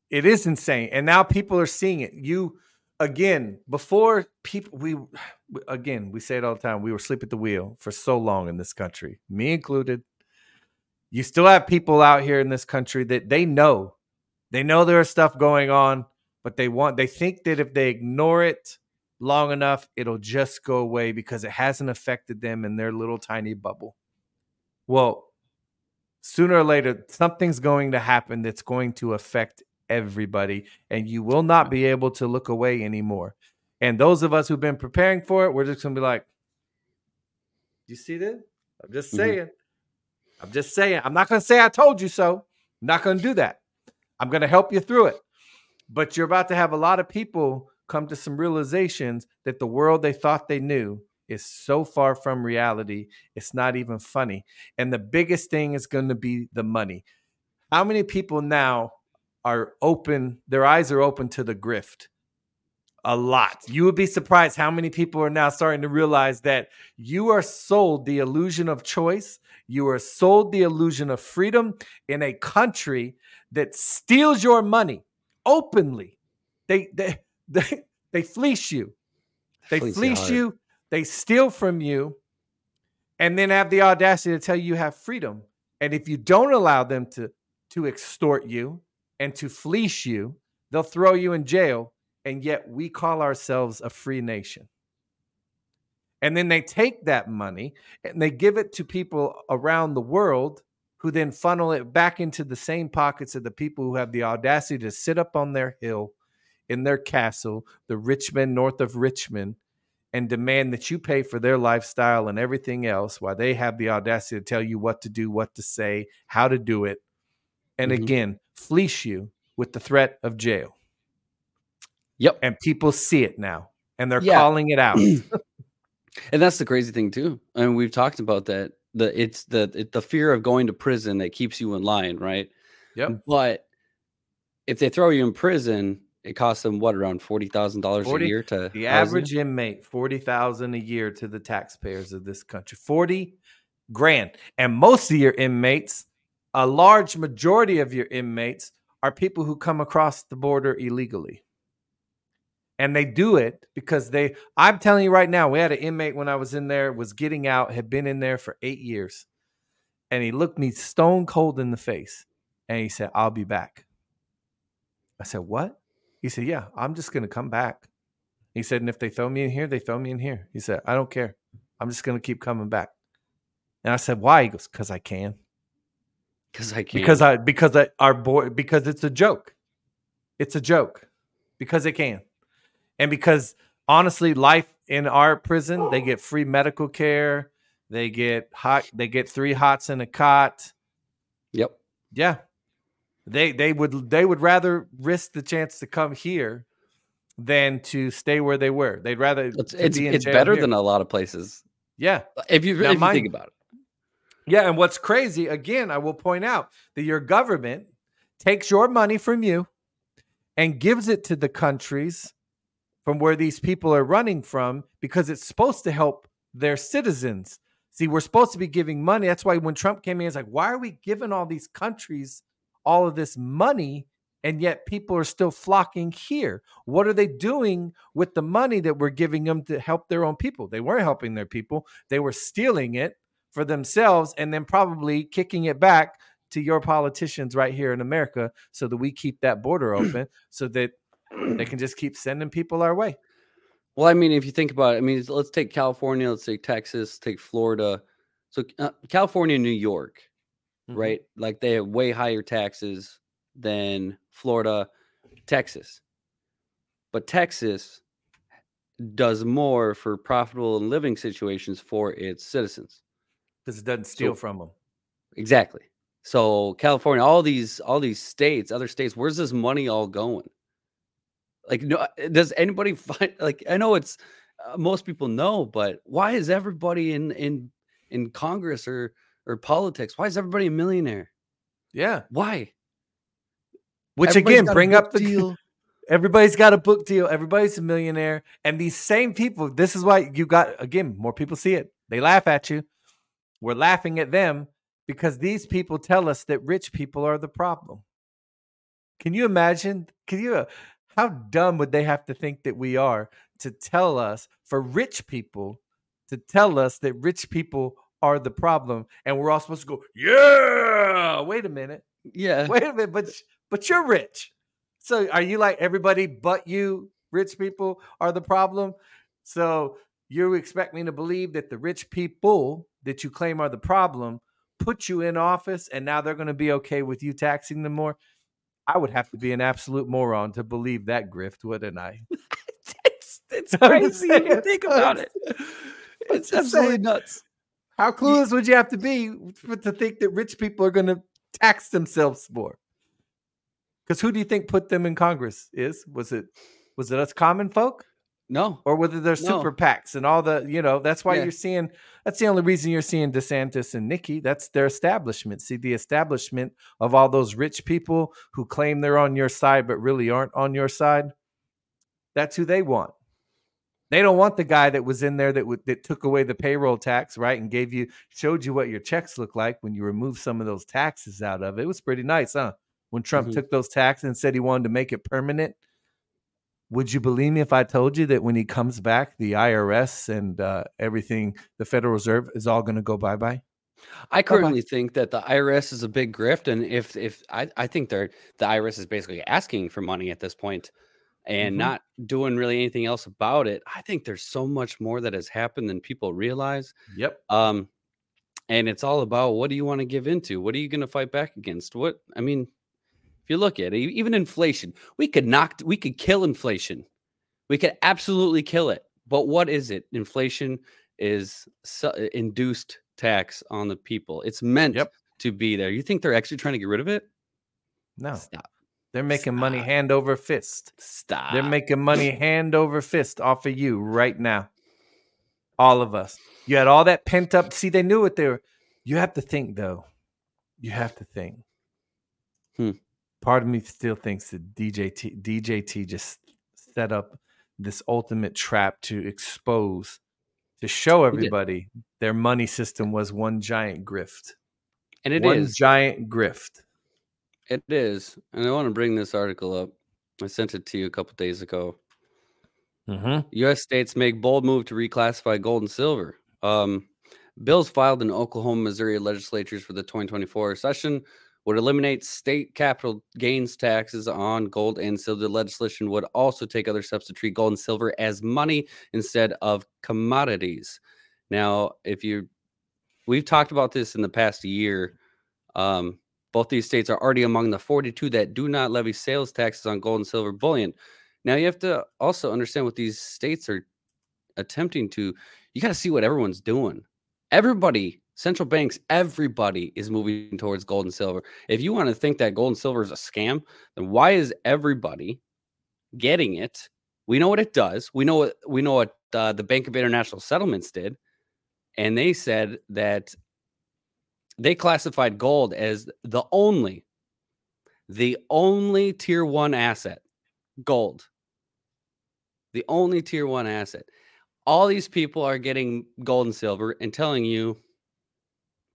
it is insane, and now people are seeing it. You again before people we again we say it all the time. We were asleep at the wheel for so long in this country, me included. You still have people out here in this country that they know, they know there is stuff going on, but they want they think that if they ignore it long enough, it'll just go away because it hasn't affected them in their little tiny bubble. Well, sooner or later, something's going to happen that's going to affect everybody, and you will not be able to look away anymore. And those of us who've been preparing for it, we're just gonna be like, "You see this? I'm just Mhm. saying. I'm just saying. I'm not gonna say I told you so. I'm not gonna do that. I'm gonna help you through it. But you're about to have a lot of people come to some realizations that the world they thought they knew is so far from reality. It's not even funny. And the biggest thing is going to be the money. How many people now are open, their eyes are open to the grift? A lot. You would be surprised how many people are now starting to realize that you are sold the illusion of choice. You are sold the illusion of freedom in a country that steals your money openly. They they they, they fleece you. They Fleece you fleece you, they steal from you, and then have the audacity to tell you you have freedom. And if you don't allow them to to extort you and to fleece you, they'll throw you in jail. And yet we call ourselves a free nation. And then they take that money and they give it to people around the world who then funnel it back into the same pockets of the people who have the audacity to sit up on their hill in their castle, the rich men north of Richmond, and demand that you pay for their lifestyle and everything else while they have the audacity to tell you what to do, what to say, how to do it. And Mhm. again, fleece you with the threat of jail. Yep. And people see it now and they're Yeah. calling it out. And that's the crazy thing too. I And we've talked about that. The it's the it, the fear of going to prison that keeps you in line, right? Yep. But if they throw you in prison, it costs them what around forty thousand dollars a year to The house you? average inmate, 40,000 a year to the taxpayers of this country. 40 grand. And most of your inmates, a large majority of your inmates are people who come across the border illegally. And they do it because they I'm telling you right now, we had an inmate when I was in there was getting out, had been in there for 8 years. And he looked me stone cold in the face and he said, "I'll be back." I said, "What?" He said, "Yeah, I'm just going to come back." He said, and if they throw me in here, they throw me in here. He said, I don't care. I'm just going to keep coming back. And I said, why? He goes, because I can. Because I can't. Because I, because I, our boy, because it's a joke. It's a joke because it can. And because honestly, life in our prison, they get free medical care. They get hot. They get three hots in a cot. Yep. Yeah, they they would they would rather risk the chance to come here than to stay where they were. They'd rather It's it's, be it's better here. than a lot of places. yeah If you Now if you think about it. Yeah. And what's crazy again, I will point out that your government takes your money from you and gives it to the countries from where these people are running from because it's supposed to help their citizens. See, we're supposed to be giving money. That's why when Trump came in, it's like, why are we giving all these countries all of this money and yet people are still flocking here? What are they doing with the money that we're giving them to help their own people? They weren't helping their people, they were stealing it for themselves and then probably kicking it back to your politicians right here in America so that we keep that border open so that they can just keep sending people our way. Well, I mean, if you think about it, I mean, let's take California, let's take Texas, take Florida. So uh, California, and New York, Mhm. right? Like they have way higher taxes than Florida, Texas. But Texas does more for profitable and living situations for its citizens. Because it doesn't steal So- from them. Exactly. So California, all these all these states, other states, where's this money all going? Like, no, uh, does anybody find like? I know it's uh, most people know, but why is everybody in in in Congress or or politics? Why is everybody a millionaire? Yeah. Why? Which Everybody's again, bring up the deal. Everybody's got a book deal. Everybody's a millionaire. And these same people, this is why you got, again, more people see it. They laugh at you. We're laughing at them because these people tell us that rich people are the problem. Can you imagine? Can you, uh, how dumb would they have to think that we are to tell us, for rich people, to tell us that rich people are the problem? And we're all supposed to go, yeah. Wait a minute. Yeah. Wait a minute, but but you're rich. So are you like everybody but you rich people are the problem? So you expect me to believe that the rich people that you claim are the problem put you in office and now they're going to be okay with you taxing them more? I would have to be an absolute moron to believe that grift, wouldn't I? it's it's crazy if you think about it. It's just absolutely saying. nuts. How clueless would you have to be for, to think that rich people are going to tax themselves more? Because who do you think put them in Congress? Is was it was it us common folk No. or whether they're No. super PACs and all the you know? That's why Yeah. you're seeing. That's the only reason you're seeing DeSantis and Nikki. That's their establishment. See the establishment of all those rich people who claim they're on your side but really aren't on your side. That's who they want. They don't want the guy that was in there that would that took away the payroll tax, right, and gave you showed you what your checks look like when you remove some of those taxes out of it. It was pretty nice, huh? When Trump Mhm. took those taxes and said he wanted to make it permanent. Would you believe me if I told you that when he comes back, the IRS and uh, everything, the Federal Reserve is all going to go bye bye? I currently think that the IRS is a big grift, and if if I, I think they're the IRS is basically asking for money at this point and Mhm. not doing really anything else about it. I think there's so much more that has happened than people realize. Yep. Um, and it's all about what do you want to give into? What are you going to fight back against? What I mean, if you look at it, even inflation, we could knock, we could kill inflation. We could absolutely kill it. But what is it? Inflation is su- induced tax on the people. It's meant Yep. to be there. You think they're actually trying to get rid of it? No, Stop. they're making money hand over fist. Stop. They're making money hand over fist off of you right now. All of us. You had all that pent up. See, they knew what they were. You have to think, though. You have to think. Hmm. Part of me still thinks that DJT DJT just set up this ultimate trap to expose, to show everybody their money system was one giant grift. and it one is. giant grift. It is. And I want to bring this article up. I sent it to you a couple days ago. Mm-hmm. U.S. states make bold move to reclassify gold and silver. Um, bills filed in Oklahoma, Missouri legislatures for the 2024 session would eliminate state capital gains taxes on gold and silver. The legislation would also take other steps to treat gold and silver as money instead of commodities. Now, if you, we've talked about this in the past year. Um, both these states are already among the 42 that do not levy sales taxes on gold and silver bullion. Now you have to also understand what these states are attempting to. You got to see what everyone's doing. Everybody, central banks, everybody is moving towards gold and silver. If you want to think that gold and silver is a scam, then why is everybody getting it? We know what it does. We know what we know what uh, the Bank of International Settlements did, and they said that they classified gold as the only, the only tier one asset, gold. The only tier one asset. All these people are getting gold and silver and telling you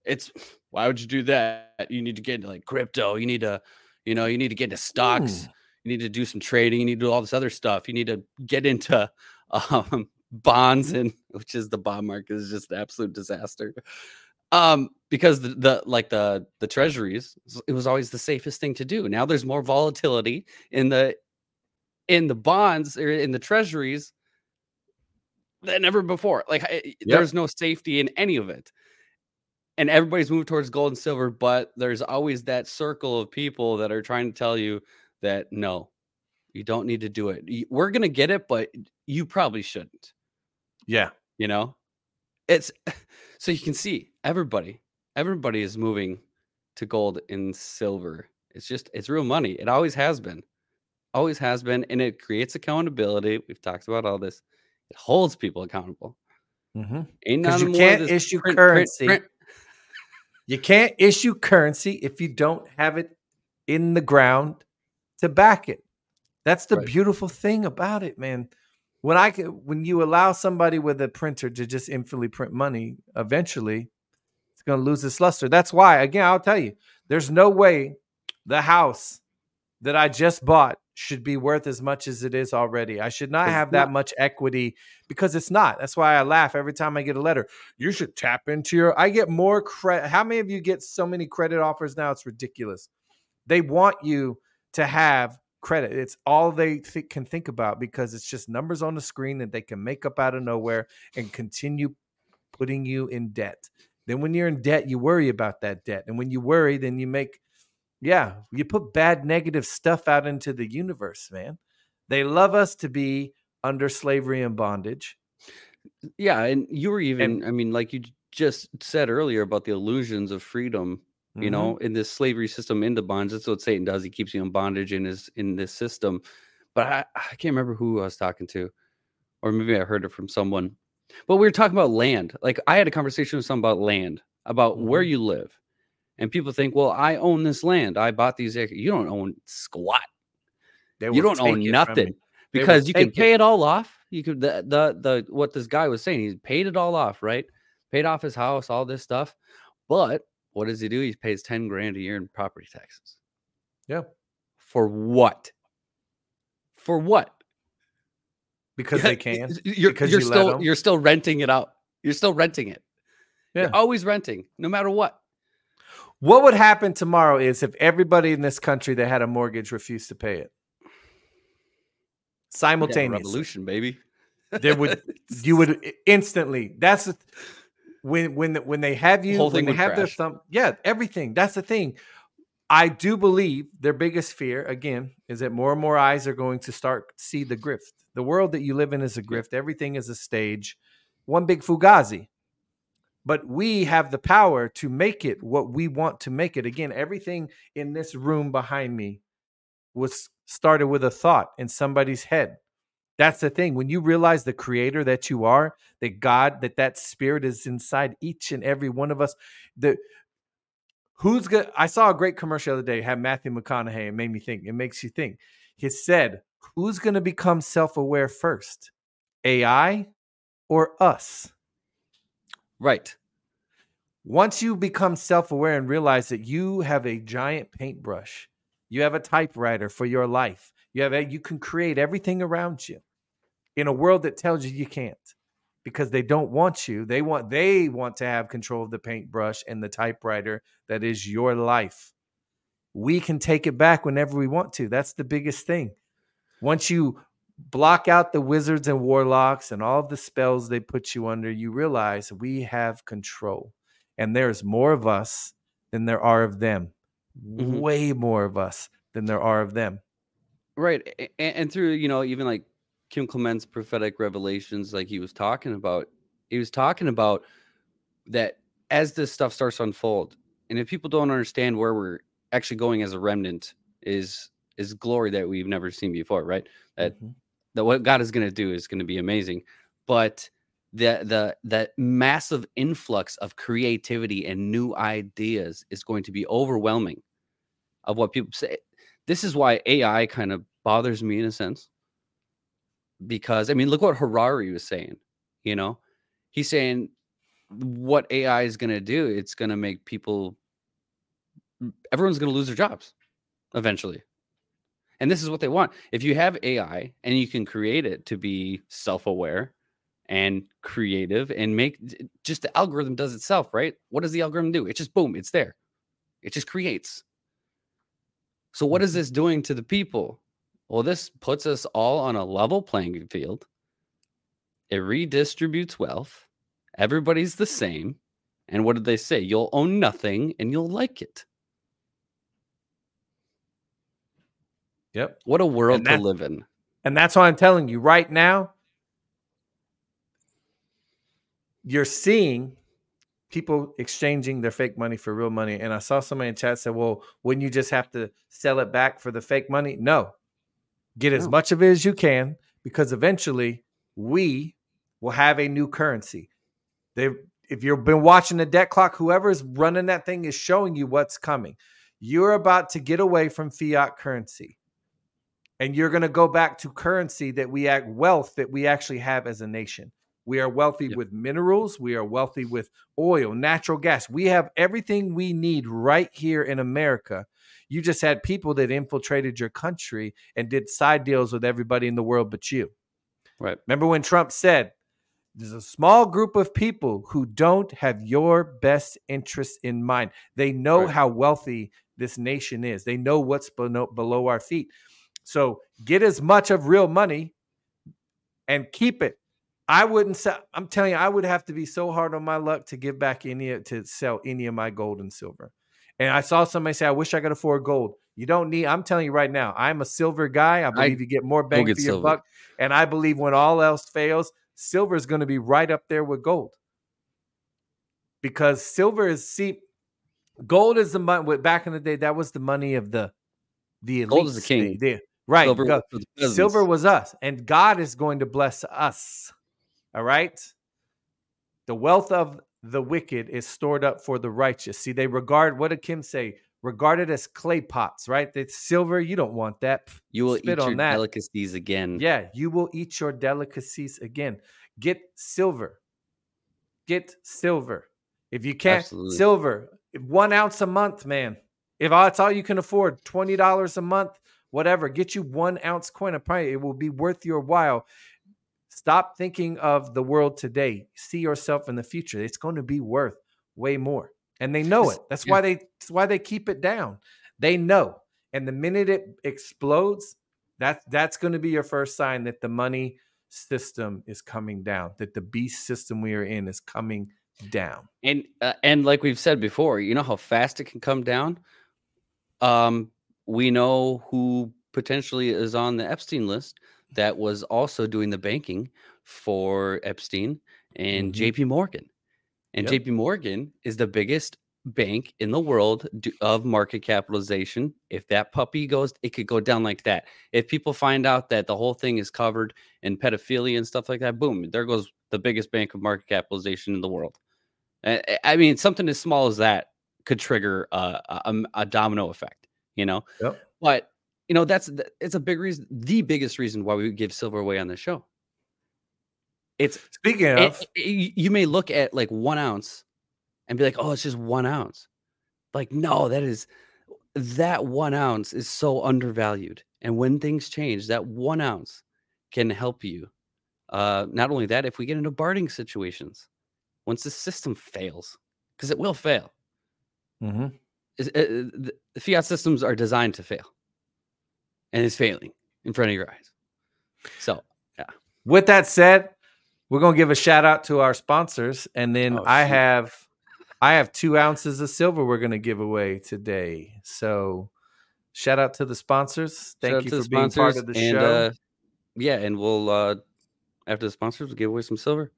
it's why would you do that? You need to get into like crypto. You need to, you know, you need to get into stocks. Mm. You need to do some trading. You need to do all this other stuff. You need to get into um, bonds and which is the bond market is just an absolute disaster. Um, because the, the like the the treasuries, it was always the safest thing to do. Now there's more volatility in the in the bonds or in the treasuries than ever before. Like I- there's no safety in any of it. And everybody's moved towards gold and silver, but there's always that circle of people that are trying to tell you that no, you don't need to do it. We're gonna get it, but you probably shouldn't. Yeah. You know, it's so you can see everybody, everybody is moving to gold and silver. It's just it's real money. It always has been, always has been, and it creates accountability. We've talked about all this. It holds people accountable. Mm-hmm. Ain't you can't issue print, print, currency. print. You can't issue currency if you don't have it in the ground to back it. That's the Right. beautiful thing about it, man. When I can, when you allow somebody with a printer to just infinitely print money, eventually it's going to lose its luster. That's why, again, I'll tell you, there's no way the house that I just bought should be worth as much as it is already. I should not have that much equity because it's not. That's why I laugh every time I get a letter. You should tap into your. I get more credit. How many of you get so many credit offers now? It's ridiculous. They want you to have credit. It's all they th- can think about because it's just numbers on the screen that they can make up out of nowhere and continue putting you in debt. Then when you're in debt, you worry about that debt. And when you worry, then you make yeah, you put bad negative stuff out into the universe, man. They love us to be under slavery and bondage. Yeah, and you were even, I mean, like you just said earlier about the illusions of freedom, you Mhm. know, in this slavery system into bonds. That's what Satan does. He keeps you in bondage in his in this system. But I, I can't remember who I was talking to, or maybe I heard it from someone. But we were talking about land. Like I had a conversation with someone about land, about where Mhm. you live. And people think, well, I own this land. I bought these. ac-" You don't own squat. They You don't own take it from nothing you. They will because you can take it. pay it all off. You could the the the what this guy was saying. He paid it all off, right? Paid off his house, all this stuff. But what does he do? He pays ten grand a year in property taxes. Yeah, For what? For what? because they can. You're, because you're you still you're still renting it out. You're still renting it. Yeah. You're always renting, no matter what. What would happen tomorrow is if everybody in this country that had a mortgage refused to pay it We'd have a simultaneously. revolution, baby. There would you would instantly. That's the, when when when they have you whole when they have their crash. thumb. Yeah, everything. That's the thing. I do believe their biggest fear again is that more and more eyes are going to start see the grift. The world that you live in is a grift. Everything is a stage, one big fugazi. But we have the power to make it what we want to make it. Again, everything in this room behind me was started with a thought in somebody's head. That's the thing. When you realize the creator that you are, that God, that that spirit is inside each and every one of us, the who's good. I saw a great commercial the other day, had Matthew McConaughey. It made me think. It makes you think. He said, Who's going to become self aware first? AI or us? Right. Once you become self aware and realize that you have a giant paintbrush, you have a typewriter for your life, you have a, you can create everything around you in a world that tells you you can't because they don't want you. They want they want to have control of the paintbrush and the typewriter that is your life. We can take it back whenever we want to. That's the biggest thing. Once you block out the wizards and warlocks and all of the spells they put you under, you realize we have control. And there's more of us than there are of them. Mhm. Way more of us than there are of them. Right. a- a- And, through, you know, even like Kim Clement's prophetic revelations, like he was talking about, he was talking about that as this stuff starts to unfold, and if people don't understand where we're actually going as a remnant, is is glory that we've never seen before, right? That Mhm. That what God is going to do is going to be amazing, but the the that massive influx of creativity and new ideas is going to be overwhelming of what people say. This is why AI kind of bothers me in a sense, because I mean, look what Harari was saying. You know, he's saying what AI is going to do. It's going to make people. Everyone's going to lose their jobs eventually. And this is what they want. If you have AI and you can create it to be self aware and creative and make just the algorithm does itself, right? What does the algorithm do? It just boom, it's there. It just creates. So, what is mm-hmm. this doing to the people? Well, this puts us all on a level playing field. It redistributes wealth. Everybody's the same. And what did they say? You'll own nothing and you'll like it. Yep. What a world to live in. And that's why I'm telling you right now, you're seeing people exchanging their fake money for real money. And I saw somebody in chat said, well, wouldn't you just have to sell it back for the fake money? No. Get as No. much of it as you can because eventually we will have a new currency. They if you've been watching the debt clock, whoever's running that thing is showing you what's coming. You're about to get away from fiat currency and you're going to go back to currency that we act wealth that we actually have as a nation. We are wealthy Yep. with minerals, we are wealthy with oil, natural gas. We have everything we need right here in America. You just had people that infiltrated your country and did side deals with everybody in the world but you. Right. Remember when Trump said, there's a small group of people who don't have your best interest in mind. They know Right. how wealthy this nation is. They know what's below, below our feet. So get as much of real money and keep it. I wouldn't sell. I'm telling you, I would have to be so hard on my luck to give back any of- to sell any of my gold and silver. And I saw somebody say, "I wish I could afford gold." You don't need. I'm telling you right now, I'm a silver guy. I believe you get more bang get for your silver. buck. And I believe when all else fails, silver is going to be right up there with gold. Because silver is see, gold is the money. Back in the day, that was the money of the the elite. Gold is the king. the- right? Silver was for the peasants. silver was us, and God is going to bless us. All right. The wealth of the wicked is stored up for the righteous. See, they regard what did Kim say? Regarded as clay pots, right? That's silver. You don't want that. You will spit eat on your that. delicacies again. Yeah, you will eat your delicacies again. Get silver. Get silver. If you can't, Absolutely. silver, one ounce a month, man. If oh, that's all you can afford, $20 a month, whatever, get you one ounce coin. I probably it will be worth your while. Stop thinking of the world today. See yourself in the future. It's going to be worth way more. And they know it. That's why they that's why they keep it down. They know. And the minute it explodes, that's that's going to be your first sign that the money system is coming down, that the beast system we are in is coming down. And uh, and like we've said before, you know how fast it can come down. Um, we know who potentially is on the Epstein list that was also doing the banking for Epstein and Mhm. J.P. Morgan. And Yep. J.P. Morgan is the biggest bank in the world of market capitalization. If that puppy goes, it could go down like that. If people find out that the whole thing is covered in pedophilia and stuff like that, boom, there goes the biggest bank of market capitalization in the world. I I mean, something as small as that could trigger a, a, a domino effect, you know. Yep. But you know, that's th- it's a big reason, the biggest reason why we give silver away on the show. It's Speaking it- of, it- you may look at like one ounce and be like, oh, it's just one ounce. Like, no, that is that one ounce is so undervalued. And when things change, that one ounce can help you. Uh, not only that, if we get into barting situations, once the system fails, because it will fail, Mhm. Is- uh, uh, the fiat systems are designed to fail, and it's failing in front of your eyes. So, yeah. with that said, we're gonna give a shout out to our sponsors, and then Oh, I shoot. have I have two ounces of silver we're gonna give away today. So shout out to the sponsors. Thank shout you for being part of the and, show. Uh, yeah, and we'll uh, after the sponsors, we'll give away some silver.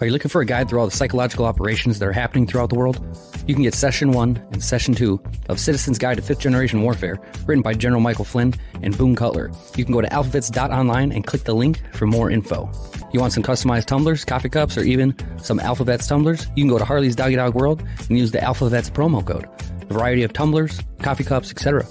Are you looking for a guide through all the psychological operations that are happening throughout the world? You can get Session 1 and Session 2 of Citizen's Guide to Fifth Generation Warfare, written by General Michael Flynn and Boone Cutler. You can go to alphavets.online and click the link for more info. You want some customized tumblers, coffee cups, or even some Alphavets tumblers? You can go to Harley's Doggy Dog World and use the Alphavets promo code. A variety of tumblers, coffee cups, etc.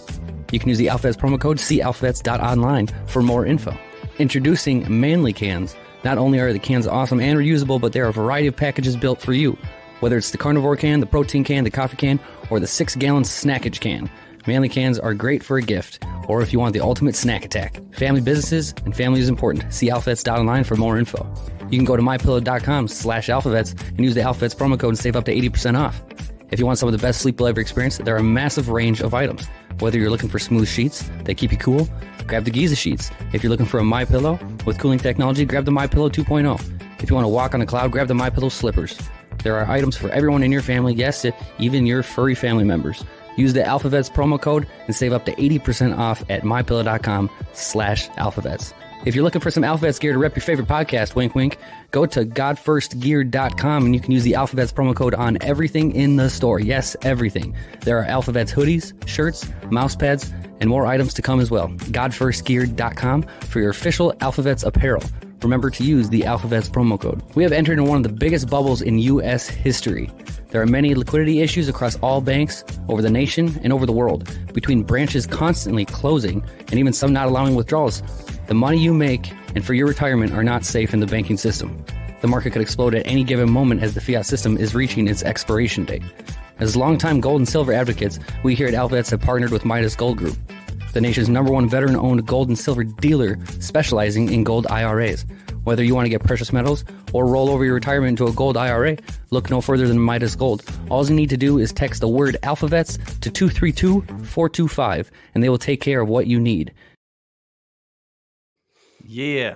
You can use the Alphavets promo code alphavets.online for more info. Introducing Manly Cans. Not only are the cans awesome and reusable, but there are a variety of packages built for you. Whether it's the carnivore can, the protein can, the coffee can, or the six gallon snackage can. Manly cans are great for a gift, or if you want the ultimate snack attack. Family businesses and family is important. See alphavets.online for more info. You can go to mypillow.com slash alphavets and use the alphavets promo code and save up to 80% off. If you want some of the best sleep you'll ever experience, there are a massive range of items. Whether you're looking for smooth sheets that keep you cool, grab the Giza sheets. If you're looking for a My Pillow with cooling technology, grab the My Pillow 2.0. If you want to walk on a cloud, grab the My Pillow slippers. There are items for everyone in your family, yes, even your furry family members. Use the Alphavets promo code and save up to 80% off at mypillow.com slash alphavets. If you're looking for some Alphavets gear to rep your favorite podcast, wink wink, go to godfirstgear.com and you can use the Alphavets promo code on everything in the store. Yes, everything. There are Alphavets hoodies, shirts, mouse pads, and more items to come as well. Godfirstgear.com for your official Alphavets apparel. Remember to use the Alphavets promo code. We have entered in one of the biggest bubbles in U.S. history. There are many liquidity issues across all banks over the nation and over the world, between branches constantly closing and even some not allowing withdrawals. The money you make and for your retirement are not safe in the banking system. The market could explode at any given moment as the fiat system is reaching its expiration date. As longtime gold and silver advocates, we here at Alphavets have partnered with Midas Gold Group, the nation's number one veteran owned gold and silver dealer specializing in gold IRAs. Whether you want to get precious metals or roll over your retirement into a gold IRA, look no further than Midas Gold. All you need to do is text the word Alphavets to 232 425 and they will take care of what you need. Yeah.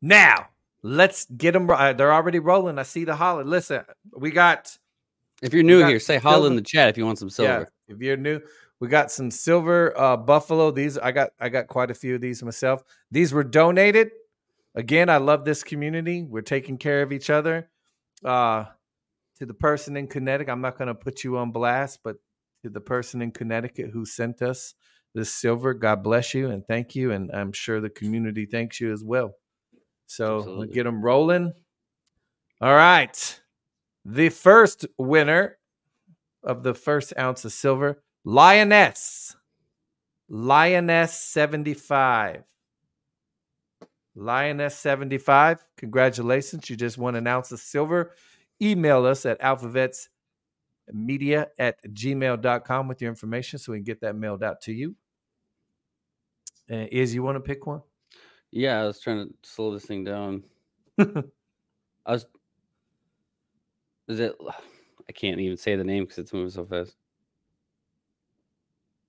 Now, let's get them. Uh, they're already rolling. I see the holler. Listen, we got. If you're new here, say holler in the chat if you want some silver. Yeah, if you're new, we got some silver uh, buffalo. These I got. I got quite a few of these myself. These were donated. Again, I love this community. We're taking care of each other. Uh, to the person in Connecticut, I'm not going to put you on blast, but to the person in Connecticut who sent us this silver. God bless you and thank you. And I'm sure the community thanks you as well. So we'll get them rolling. All right. The first winner of the first ounce of silver, Lioness. Lioness 75. Lioness 75. Congratulations. You just won an ounce of silver. Email us at alphavets media at gmail.com with your information so we can get that mailed out to you. Uh, is you want to pick one? Yeah, I was trying to slow this thing down. I was. Is it? I can't even say the name because it's moving so fast.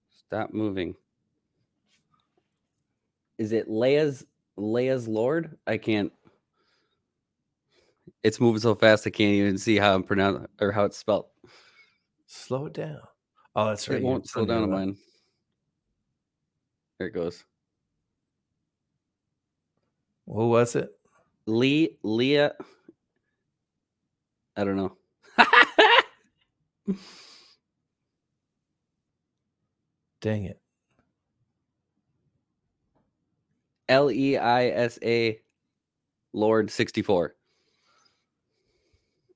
Stop moving. Is it Leia's Leia's Lord? I can't. It's moving so fast I can't even see how I'm pronounced or how it's spelled. Slow it down. Oh, that's right. It won't slow down on mine. There it goes. Who was it? Lee Leah. I don't know. Dang it. L E I S A Lord 64.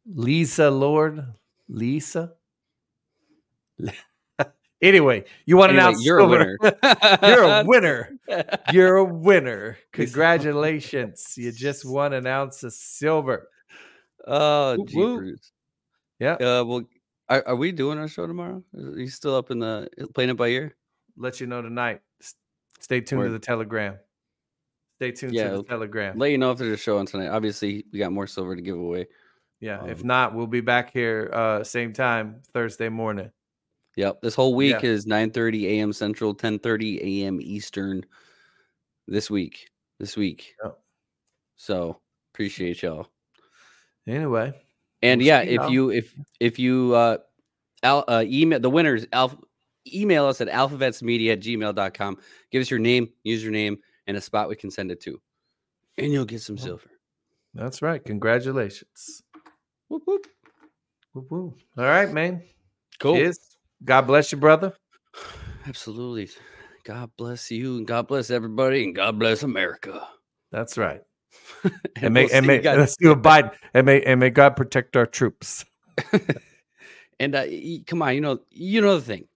Lisa Lord. Lisa. anyway, you want to anyway, announce you're a winner. you're a winner. You're a winner. Congratulations. you just won an ounce of silver. Oh, jeepers. Yeah. Uh, well, are, are, we doing our show tomorrow? Are you still up in the playing it by ear? Let you know tonight. Stay tuned Word. to the Telegram. Stay tuned yeah, to the Telegram. Let you know if there's a show on tonight. Obviously, we got more silver to give away. Yeah. Um, if not, we'll be back here uh same time Thursday morning. Yep. This whole week yeah. is 9 30 a.m. Central, 10 30 a.m. Eastern this week. This week. Yep. So appreciate y'all. Anyway. And we'll yeah, if now. you if if you uh, al- uh email the winners alpha email us at alphavetsmedia at gmail.com. Give us your name, username, and a spot we can send it to. And you'll get some silver. That's right. Congratulations. Whoop, whoop. Woo woo. All right, man. Cool. Yes. God bless you, brother. Absolutely. God bless you and God bless everybody and God bless America. That's right. and And may, we'll and may you let's do a Biden. And may and may God protect our troops. and uh, come on, you know, you know the thing.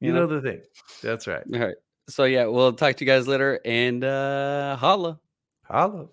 You know the thing. That's right. All right. So yeah, we'll talk to you guys later and uh holla. Holla.